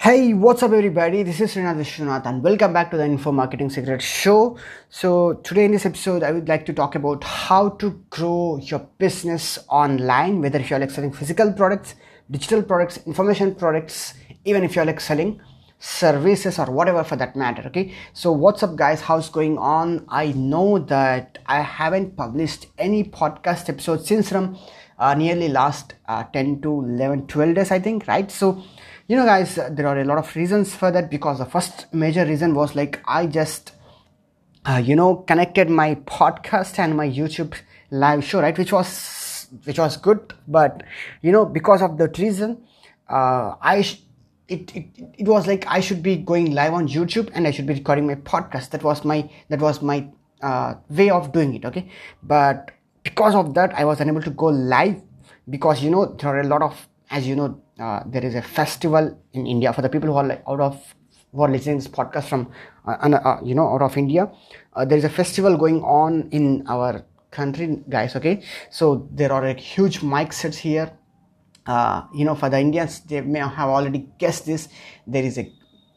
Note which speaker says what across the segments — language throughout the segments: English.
Speaker 1: Hey, what's up, everybody? This is Srinath Vishwanath, and welcome back to the Info Marketing Secret Show. So, today in this episode, I would like to talk about how to grow your business online, whether if you're like selling physical products, digital products, information products, even if you're like selling services or whatever for that matter. Okay, so what's up, guys? How's going on? I know that I haven't published any podcast episodes since from uh, nearly last uh, 10 to 11, 12 days, I think, right? So, you know guys there are a lot of reasons for that because the first major reason was like i just uh, you know connected my podcast and my youtube live show right which was which was good. But you know because of that reason uh, i sh- it, it it was like i should be going live on youtube and i should be recording my podcast. That was my that was my uh, way of doing it okay? But because of that i was unable to go live because you know there are a lot of as you know uh, there is a festival in India for the people who are like out of who are listening to this podcast from uh, uh, you know out of India. Uh, there is a festival going on in our country, guys. Okay, so there are like huge mic sets here. Uh, you know, for the Indians, they may have already guessed this. There is a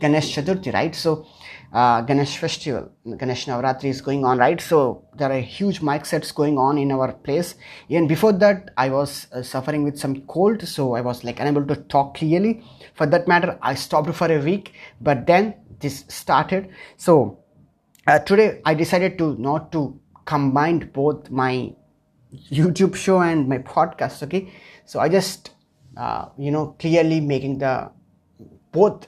Speaker 1: Ganesh Chaturthi, right? So uh, Ganesh festival, Ganesh Navaratri is going on, right? So there are huge mic sets going on in our place. Even before that, I was uh, suffering with some cold, so I was like unable to talk clearly. For that matter, I stopped for a week, but then this started. So uh, today, I decided to not to combine both my YouTube show and my podcast. Okay, so I just uh, you know clearly making the both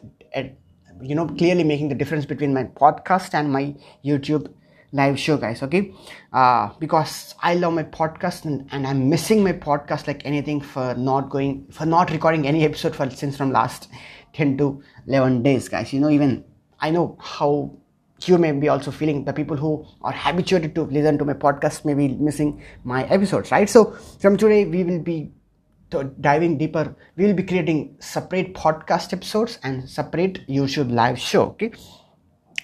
Speaker 1: you know clearly making the difference between my podcast and my youtube live show guys okay? Uh, because i love my podcast and, and i'm missing my podcast like anything for not going for not recording any episode for since from last 10 to 11 days guys. You know even i know how you may be also feeling. The people who are habituated to listen to my podcast may be missing my episodes right? So from today we will be diving deeper we will be creating separate podcast episodes and separate youtube live show okay?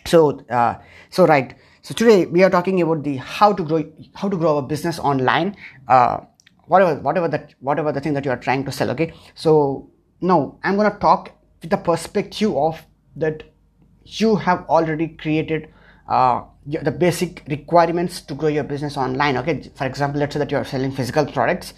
Speaker 1: So uh, so right. So today we are talking about the how to grow how to grow a business online uh, whatever whatever that whatever the thing that you are trying to sell okay? So now i'm going to talk with the perspective of that you have already created uh, the basic requirements to grow your business online okay? For example let's say that you are selling physical products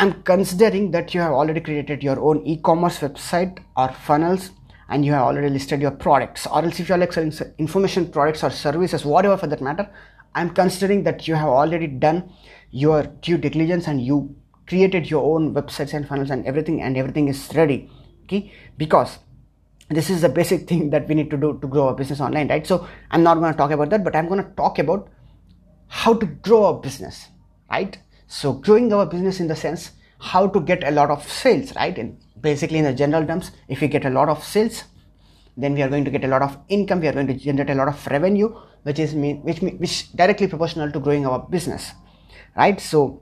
Speaker 1: I'm considering that you have already created your own e-commerce website or funnels and you have already listed your products or else if you're like selling information products or services whatever for that matter i'm considering that you have already done your due diligence and you created your own websites and funnels and everything and everything is ready okay? Because this is the basic thing that we need to do to grow a business online right? So i'm not going to talk about that but i'm going to talk about how to grow a business right so growing our business in the sense how to get a lot of sales, right? And basically in the general terms, if we get a lot of sales, then we are going to get a lot of income. We are going to generate a lot of revenue, which is mean, which which directly proportional to growing our business, right? So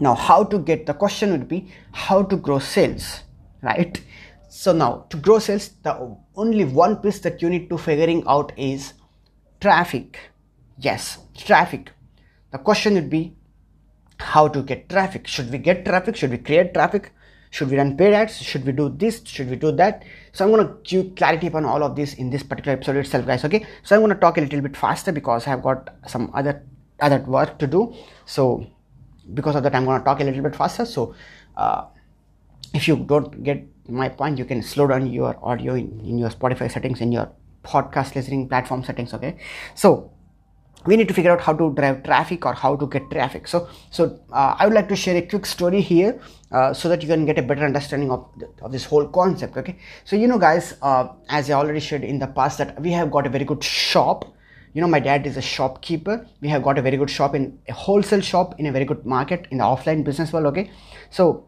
Speaker 1: now how to get the question would be how to grow sales, right? So now to grow sales, the only one piece that you need to figuring out is traffic. Yes, traffic. The question would be how to get traffic. Should we get traffic? Should we create traffic? Should we run paid ads? Should we do this? Should we do that? So i'm going to give clarity upon all of this in this particular episode itself guys okay? So i'm going to talk a little bit faster because i have got some other other work to do. So because of that i'm going to talk a little bit faster. So uh, if you don't get my point you can slow down your audio in, in your spotify settings in your podcast listening platform settings okay? So we need to figure out how to drive traffic or how to get traffic. So so uh, i would like to share a quick story here uh, so that you can get a better understanding of, of this whole concept okay? So you know guys uh, as i already shared in the past that we have got a very good shop. You know my dad is a shopkeeper. We have got a very good shop in a wholesale shop in a very good market in the offline business world okay? So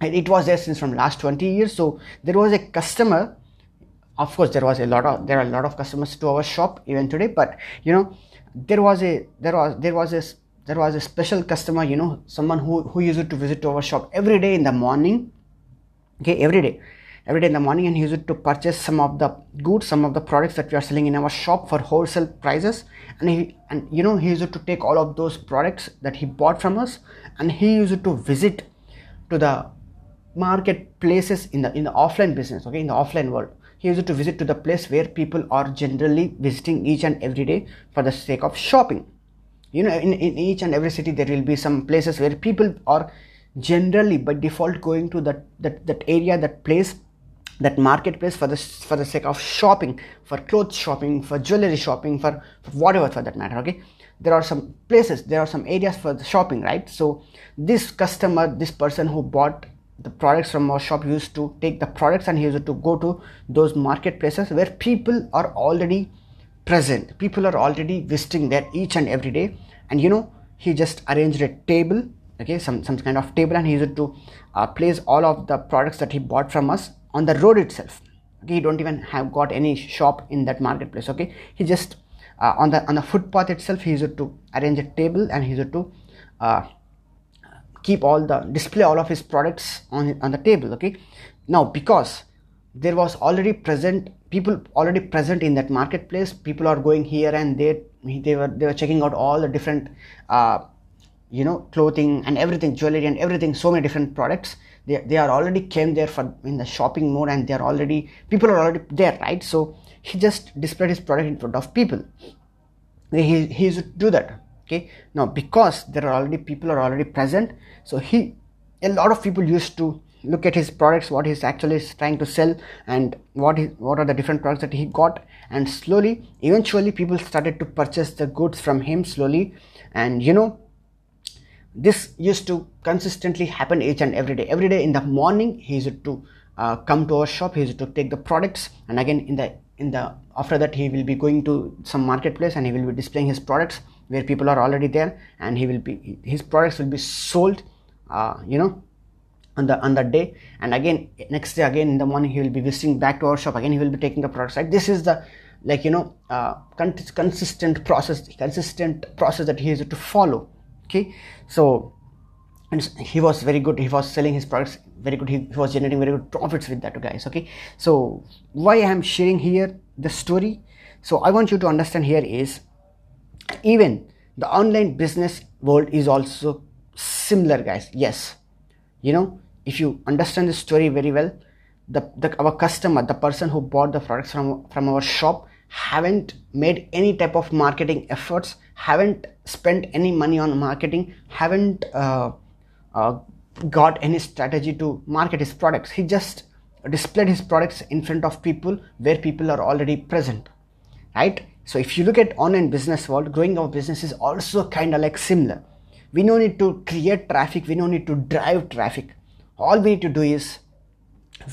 Speaker 1: it was there since from last 20 years. So there was a customer of course there was a lot of there are a lot of customers to our shop even today but you know there was a there was there was a there was a special customer you know someone who who used to visit to our shop every day in the morning. Okay every day. Every day in the morning and he used to purchase some of the goods some of the products that we are selling in our shop for wholesale prices. And he and you know he used to take all of those products that he bought from us and he used to visit to the marketplaces in the in the offline business okay in the offline world he used to visit to the place where people are generally visiting each and every day for the sake of shopping. You know in, in each and every city there will be some places where people are generally by default going to that that, that area that place that marketplace for the for the sake of shopping for clothes shopping for jewelry shopping for, for whatever for that matter okay? There are some places there are some areas for the shopping right? So this customer this person who bought the products from our shop used to take the products and he used to go to those marketplaces where people are already present. People are already visiting there each and every day. And you know he just arranged a table okay some some kind of table and he used to uh, place all of the products that he bought from us on the road itself. Okay he don't even have got any shop in that marketplace okay. He just uh, on the on the footpath itself he used to arrange a table and he used to uh, keep all the display all of his products on on the table okay? Now because there was already present people already present in that marketplace people are going here and there they were they were checking out all the different uh, you know clothing and everything jewelry and everything so many different products. They, they are already came there for in the shopping mode and they are already people are already there right? So he just displayed his product in front of people. He, he used to do that okay? Now because there are already people are already present so he a lot of people used to look at his products what he's actually trying to sell and what is what are the different products that he got and slowly eventually people started to purchase the goods from him slowly and you know this used to consistently happen each and every day. Every day in the morning he used to uh, come to our shop he used to take the products and again in the in the after that he will be going to some marketplace and he will be displaying his products where people are already there and he will be his products will be sold uh, you know on the on that day. And again next day again in the morning he will be visiting back to our shop. Again he will be taking the products right? This is the like you know uh, con- consistent process consistent process that he has to follow okay? So and he was very good. He was selling his products very good. He was generating very good profits with that guys okay? So why i am sharing here the story? So i want you to understand here is even the online business world is also similar guys. Yes. You know if you understand the story very well the, the our customer the person who bought the products from from our shop haven't made any type of marketing efforts haven't spent any money on marketing haven't uh, uh, got any strategy to market his products. He just displayed his products in front of people where people are already present. Right so if you look at online business world growing our business is also kind of like similar. We no need to create traffic we no need to drive traffic. All we need to do is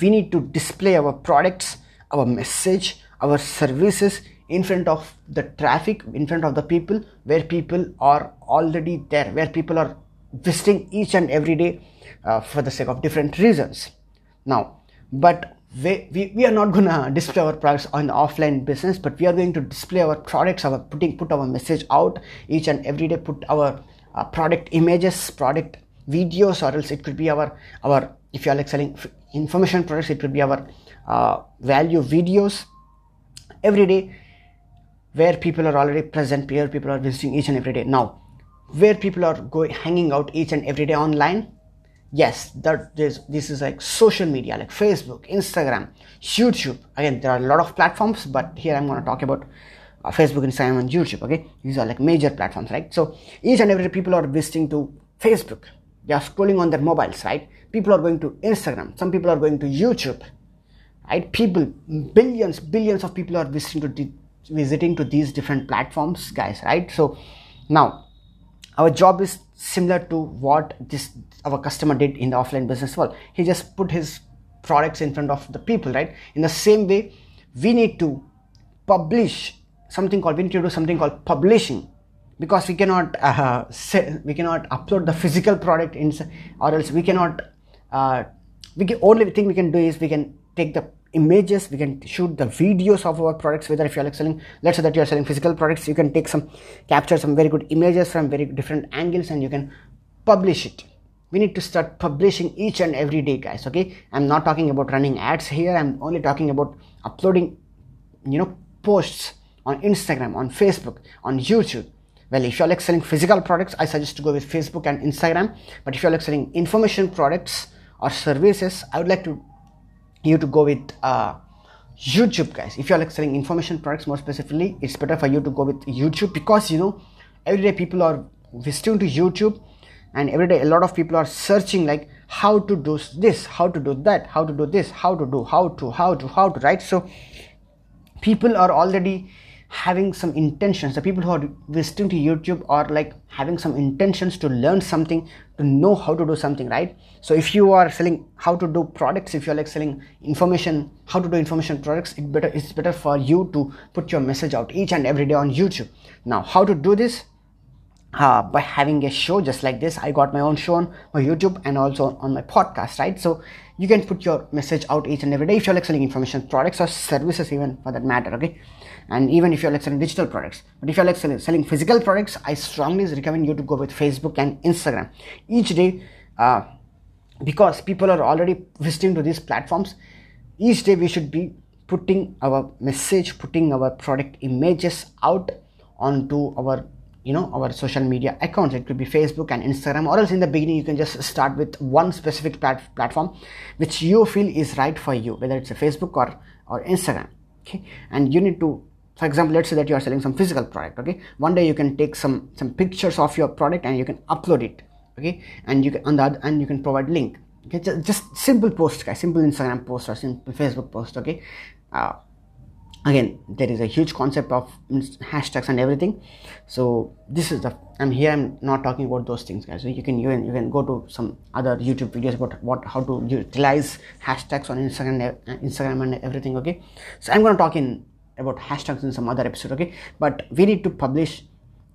Speaker 1: we need to display our products our message our services in front of the traffic in front of the people where people are already there where people are visiting each and every day uh, for the sake of different reasons. Now but we, we, we are not gonna display our products on the offline business but we are going to display our products our putting put our message out each and every day put our uh, product images product videos or else it could be our our if you are like selling information products it could be our uh, value videos. Every day where people are already present where people are visiting each and every day. Now where people are going hanging out each and every day online yes that this this is like social media like facebook instagram youtube. Again there are a lot of platforms but here i'm going to talk about uh, facebook instagram and youtube okay? These are like major platforms right? So each and every people are visiting to facebook. They are scrolling on their mobiles right? People are going to instagram. Some people are going to youtube right? People billions billions of people are visiting to the, visiting to these different platforms guys right? So now our job is similar to what this our customer did in the offline business world. He just put his products in front of the people right? In the same way we need to publish something called we need to do something called publishing because we cannot uh, say, we cannot upload the physical product in or else we cannot uh, we can only thing we can do is we can take the images we can shoot the videos of our products whether if you're like selling let's say that you're selling physical products you can take some capture some very good images from very different angles and you can publish it. We need to start publishing each and every day guys okay? I'm not talking about running ads here. I'm only talking about uploading you know posts on instagram on facebook on youtube. Well if you're like selling physical products i suggest to go with facebook and instagram. But if you're like selling information products or services i would like to you to go with uh, youtube guys. If you're like selling information products more specifically it's better for you to go with youtube because you know every day people are visiting to youtube and every day a lot of people are searching like how to do this how to do that how to do this how to do how to how to how to right? So people are already having some intentions. The people who are visiting to youtube are like having some intentions to learn something to know how to do something right? So if you are selling how to do products if you're like selling information how to do information products it better it's better for you to put your message out each and every day on youtube. Now how to do this? Uh, by having a show just like this. I got my own show on my youtube and also on my podcast right? So you can put your message out each and every day if you're like selling information products or services even for that matter okay and even if you're like selling digital products but if you're like selling, physical products i strongly recommend you to go with facebook and instagram. Each day uh, because people are already visiting to these platforms each day we should be putting our message putting our product images out onto our you know our social media accounts. It could be facebook and instagram or else in the beginning you can just start with one specific plat- platform which you feel is right for you whether it's a facebook or or instagram okay? And you need to for example let's say that you are selling some physical product okay? One day you can take some some pictures of your product and you can upload it okay? And you can on the other, and you can provide link okay? Just, just simple post guys simple instagram post or simple facebook post okay? Uh, again there is a huge concept of hashtags and everything. So this is the i'm here i'm not talking about those things guys. So you can you can, you can go to some other youtube videos about what how to utilize hashtags on instagram instagram and everything okay? So i'm going to talk in about hashtags in some other episode okay? But we need to publish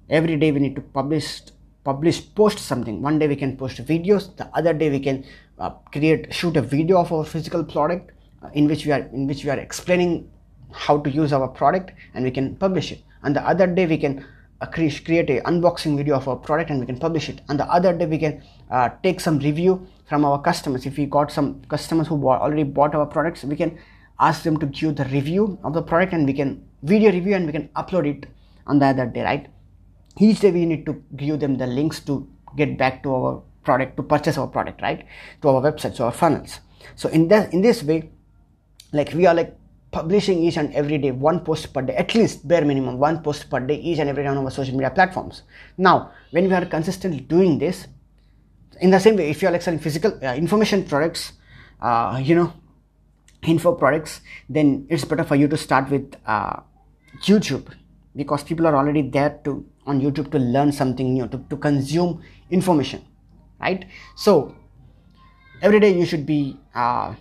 Speaker 1: every day we need to publish publish post something. One day we can post videos the other day we can uh, create shoot a video of our physical product uh, in which we are in which we are explaining how to use our product and we can publish it. And the other day we can uh, create a unboxing video of our product and we can publish it. And the other day we can uh, take some review from our customers. If we got some customers who bought, already bought our products we can ask them to give the review of the product and we can video review and we can upload it on the other day right? Each day we need to give them the links to get back to our product to purchase our product right? To our website so our funnels. So in this in this way like we are like publishing each and every day one post per day at least bare minimum one post per day each and every day on our social media platforms. Now when we are consistently doing this in the same way if you are like selling physical uh, information products uh, you know info products then it's better for you to start with uh, youtube because people are already there to on youtube to learn something new to, to consume information right? So every day you should be uh,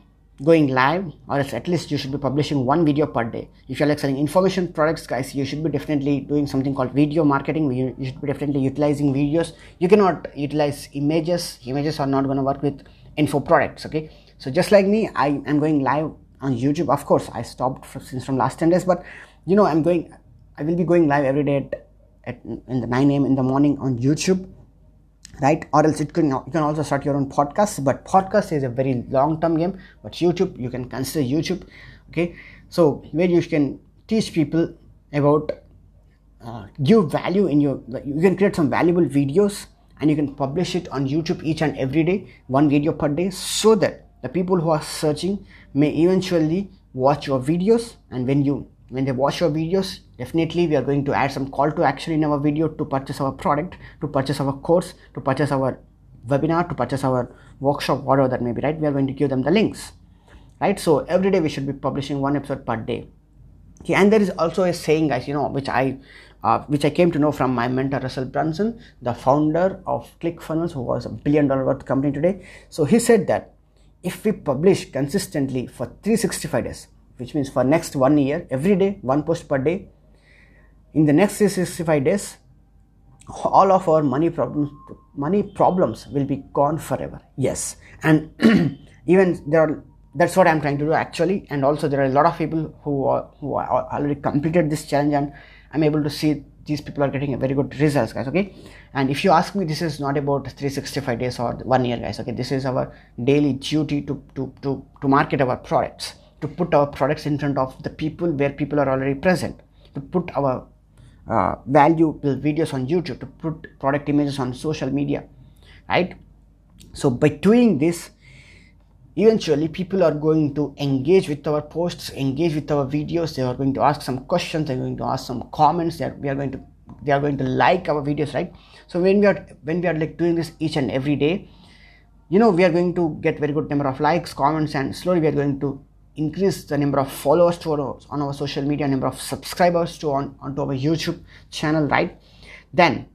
Speaker 1: going live or else at least you should be publishing one video per day. If you're like selling information products guys you should be definitely doing something called video marketing you, you should be definitely utilizing videos. You cannot utilize images. Images are not going to work with info products okay so just like me i am going live on youtube. Of course i stopped for, since from last 10 days but you know i'm going i will be going live every day at, at in the 9 a.m in the morning on youtube right? Or else it can you can also start your own podcast but podcast is a very long term game. But youtube you can consider youtube okay? So where you can teach people about uh, give value in your you can create some valuable videos and you can publish it on youtube each and every day one video per day so that the people who are searching may eventually watch your videos and when you when they watch your videos definitely we are going to add some call to action in our video to purchase our product to purchase our course to purchase our webinar to purchase our workshop whatever that may be right? We are going to give them the links right? So every day we should be publishing one episode per day. Okay and there is also a saying guys you know which i uh, which i came to know from my mentor russell brunson the founder of clickfunnels who was a billion dollar worth company today. So he said that if we publish consistently for 365 days which means for next one year every day one post per day in the next 365 days all of our money problems money problems will be gone forever. Yes. And even there are that's what i'm trying to do actually. And also there are a lot of people who are, who are already completed this challenge and i'm able to see these people are getting a very good results guys okay? And if you ask me this is not about 365 days or one year guys okay? This is our daily duty to to to, to market our products to put our products in front of the people where people are already present to put our uh, valuable videos on youtube to put product images on social media right? So by doing this eventually people are going to engage with our posts engage with our videos. They are going to ask some questions. They're going to ask some comments. That we are going to they are going to like our videos right? So when we are when we are like doing this each and every day you know we are going to get very good number of likes comments and slowly we are going to increase the number of followers to our, on our social media number of subscribers to on onto our youtube channel right? Then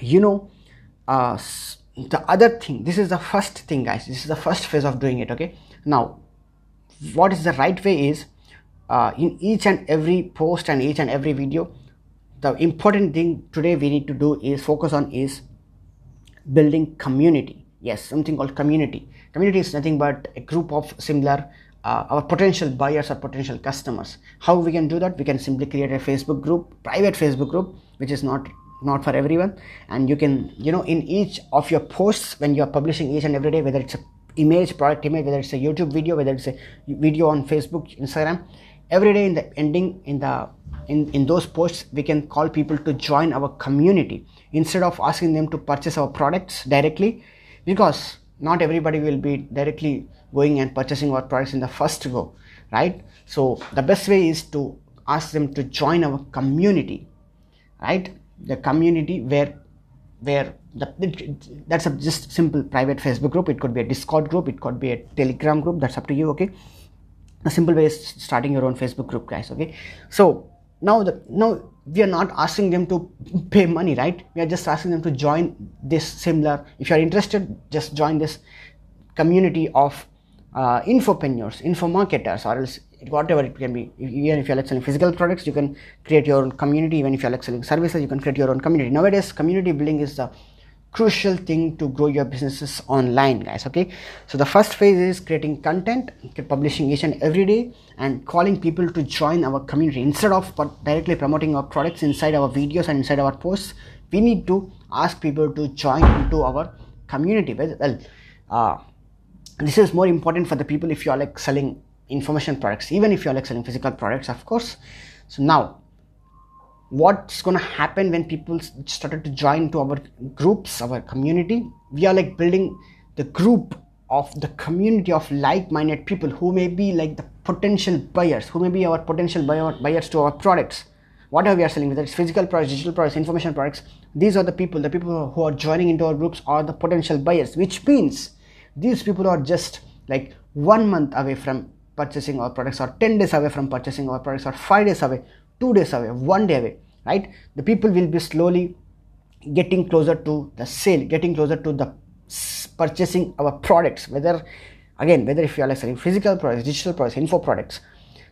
Speaker 1: you know uh, the other thing this is the first thing guys. This is the first phase of doing it okay? Now what is the right way is uh, in each and every post and each and every video the important thing today we need to do is focus on is building community. Yes something called community. Community is nothing but a group of similar uh, our potential buyers or potential customers. How we can do that? We can simply create a facebook group private facebook group which is not not for everyone. And you can you know in each of your posts when you are publishing each and every day whether it's a image product image whether it's a youtube video whether it's a video on facebook instagram every day in the ending in the in, in those posts we can call people to join our community. Instead of asking them to purchase our products directly because not everybody will be directly going and purchasing our products in the first go right? So the best way is to ask them to join our community right the community where where the, that's a just simple private facebook group. It could be a discord group. It could be a telegram group. That's up to you okay? A simple way is starting your own facebook group guys okay? So now the now we are not asking them to pay money right? We are just asking them to join this similar if you are interested just join this community of uh, infopreneurs info marketers or else whatever it can be. Even if you're like selling physical products you can create your own community. Even if you're like selling services you can create your own community. Nowadays community building is the crucial thing to grow your businesses online guys okay? So the first phase is creating content publishing each and every day and calling people to join our community. Instead of directly promoting our products inside our videos and inside our posts we need to ask people to join into our community. Well uh, this is more important for the people if you are like selling information products. Even if you're like selling physical products of course. So now what's going to happen when people started to join to our groups our community? We are like building the group of the community of like-minded people who may be like the potential buyers who may be our potential buyer, buyers to our products. Whatever we are selling whether it's physical products digital products information products these are the people the people who are joining into our groups are the potential buyers which means these people are just like one month away from purchasing our products or 10 days away from purchasing our products or 5 days away 2 days away 1 day away right? The people will be slowly getting closer to the sale getting closer to the purchasing our products whether again whether if you are like selling physical products digital products info products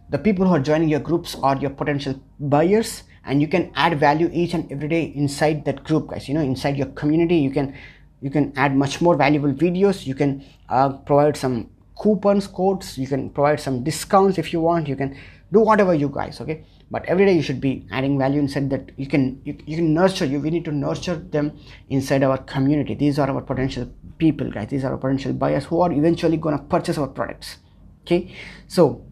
Speaker 1: the people who are joining your groups are your potential buyers and you can add value each and every day inside that group guys. You know inside your community you can you can add much more valuable videos you can uh, provide some coupons codes you can provide some discounts if you want you can do whatever you guys okay? But every day you should be adding value inside that you can you, you can nurture you we need to nurture them inside our community. These are our potential people guys. These are our potential buyers who are eventually going to purchase our products okay? So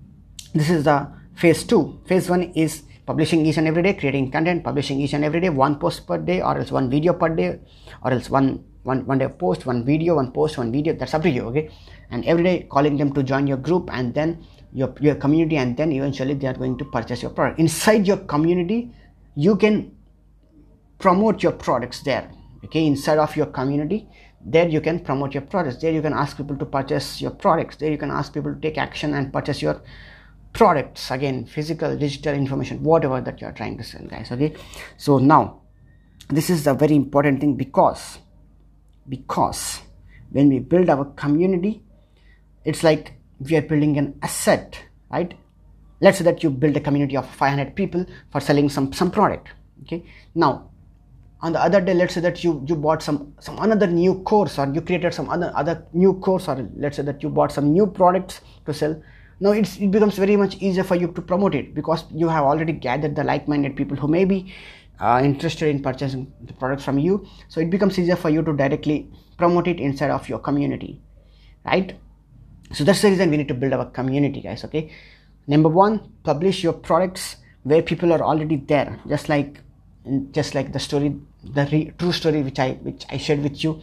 Speaker 1: this is the phase two. Phase one is publishing each and every day creating content publishing each and every day one post per day or else one video per day or else one one one day post one video one post one video that's up to you okay? And every day calling them to join your group and then your, your community and then eventually they are going to purchase your product. Inside your community you can promote your products there okay? Inside of your community there you can promote your products. There you can ask people to purchase your products. There you can ask people to take action and purchase your products again physical digital information whatever that you are trying to sell guys okay? So now this is a very important thing because because when we build our community it's like we are building an asset right? Let's say that you build a community of 500 people for selling some some product okay? Now on the other day let's say that you you bought some some another new course or you created some other other new course or let's say that you bought some new products to sell now it becomes very much easier for you to promote it because you have already gathered the like-minded people who may be uh, interested in purchasing the product from you. So it becomes easier for you to directly promote it inside of your community right? So that's the reason we need to build our community guys okay? Number one publish your products where people are already there. Just like just like the story the re- true story which i which i shared with you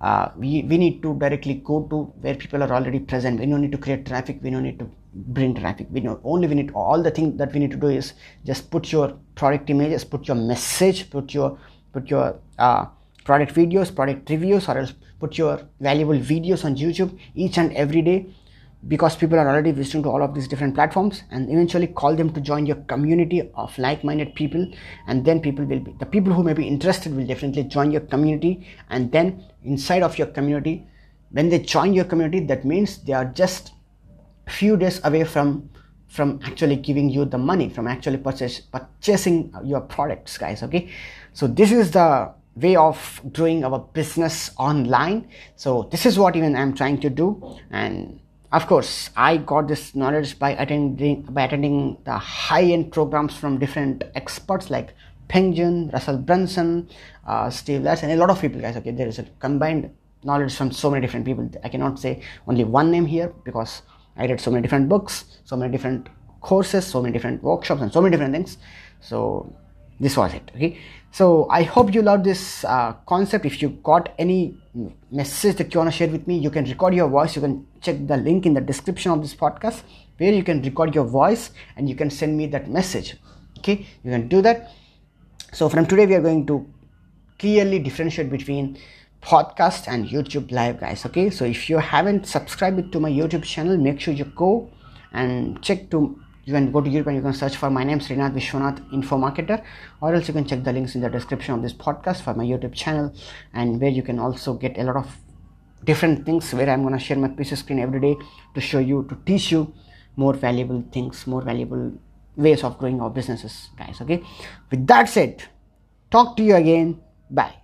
Speaker 1: uh, we, we need to directly go to where people are already present. We don't need to create traffic. We don't need to bring traffic. We know only we need all the thing that we need to do is just put your product images put your message put your put your uh, product videos product reviews or else put your valuable videos on youtube each and every day because people are already visiting to all of these different platforms and eventually call them to join your community of like-minded people and then people will be the people who may be interested will definitely join your community and then inside of your community when they join your community that means they are just few days away from from actually giving you the money from actually purchase, purchasing your products guys okay so this is the way of doing our business online so this is what even i'm trying to do and of course i got this knowledge by attending by attending the high-end programs from different experts like Peng Joon, Russell Brunson, uh, Steve and a lot of people, guys. Okay, there is a combined knowledge from so many different people. I cannot say only one name here because I read so many different books, so many different courses, so many different workshops, and so many different things. So this was it. Okay. So I hope you love this uh, concept. If you got any message that you want to share with me, you can record your voice. You can check the link in the description of this podcast where you can record your voice and you can send me that message. Okay, you can do that. So from today, we are going to clearly differentiate between podcast and YouTube live, guys. Okay, so if you haven't subscribed to my YouTube channel, make sure you go and check to you can go to YouTube and you can search for my name Srinath Vishwanath Info Marketer or else you can check the links in the description of this podcast for my YouTube channel and where you can also get a lot of different things where I'm gonna share my piece screen every day to show you to teach you more valuable things more valuable ways of growing our businesses guys okay? With that said talk to you again. Bye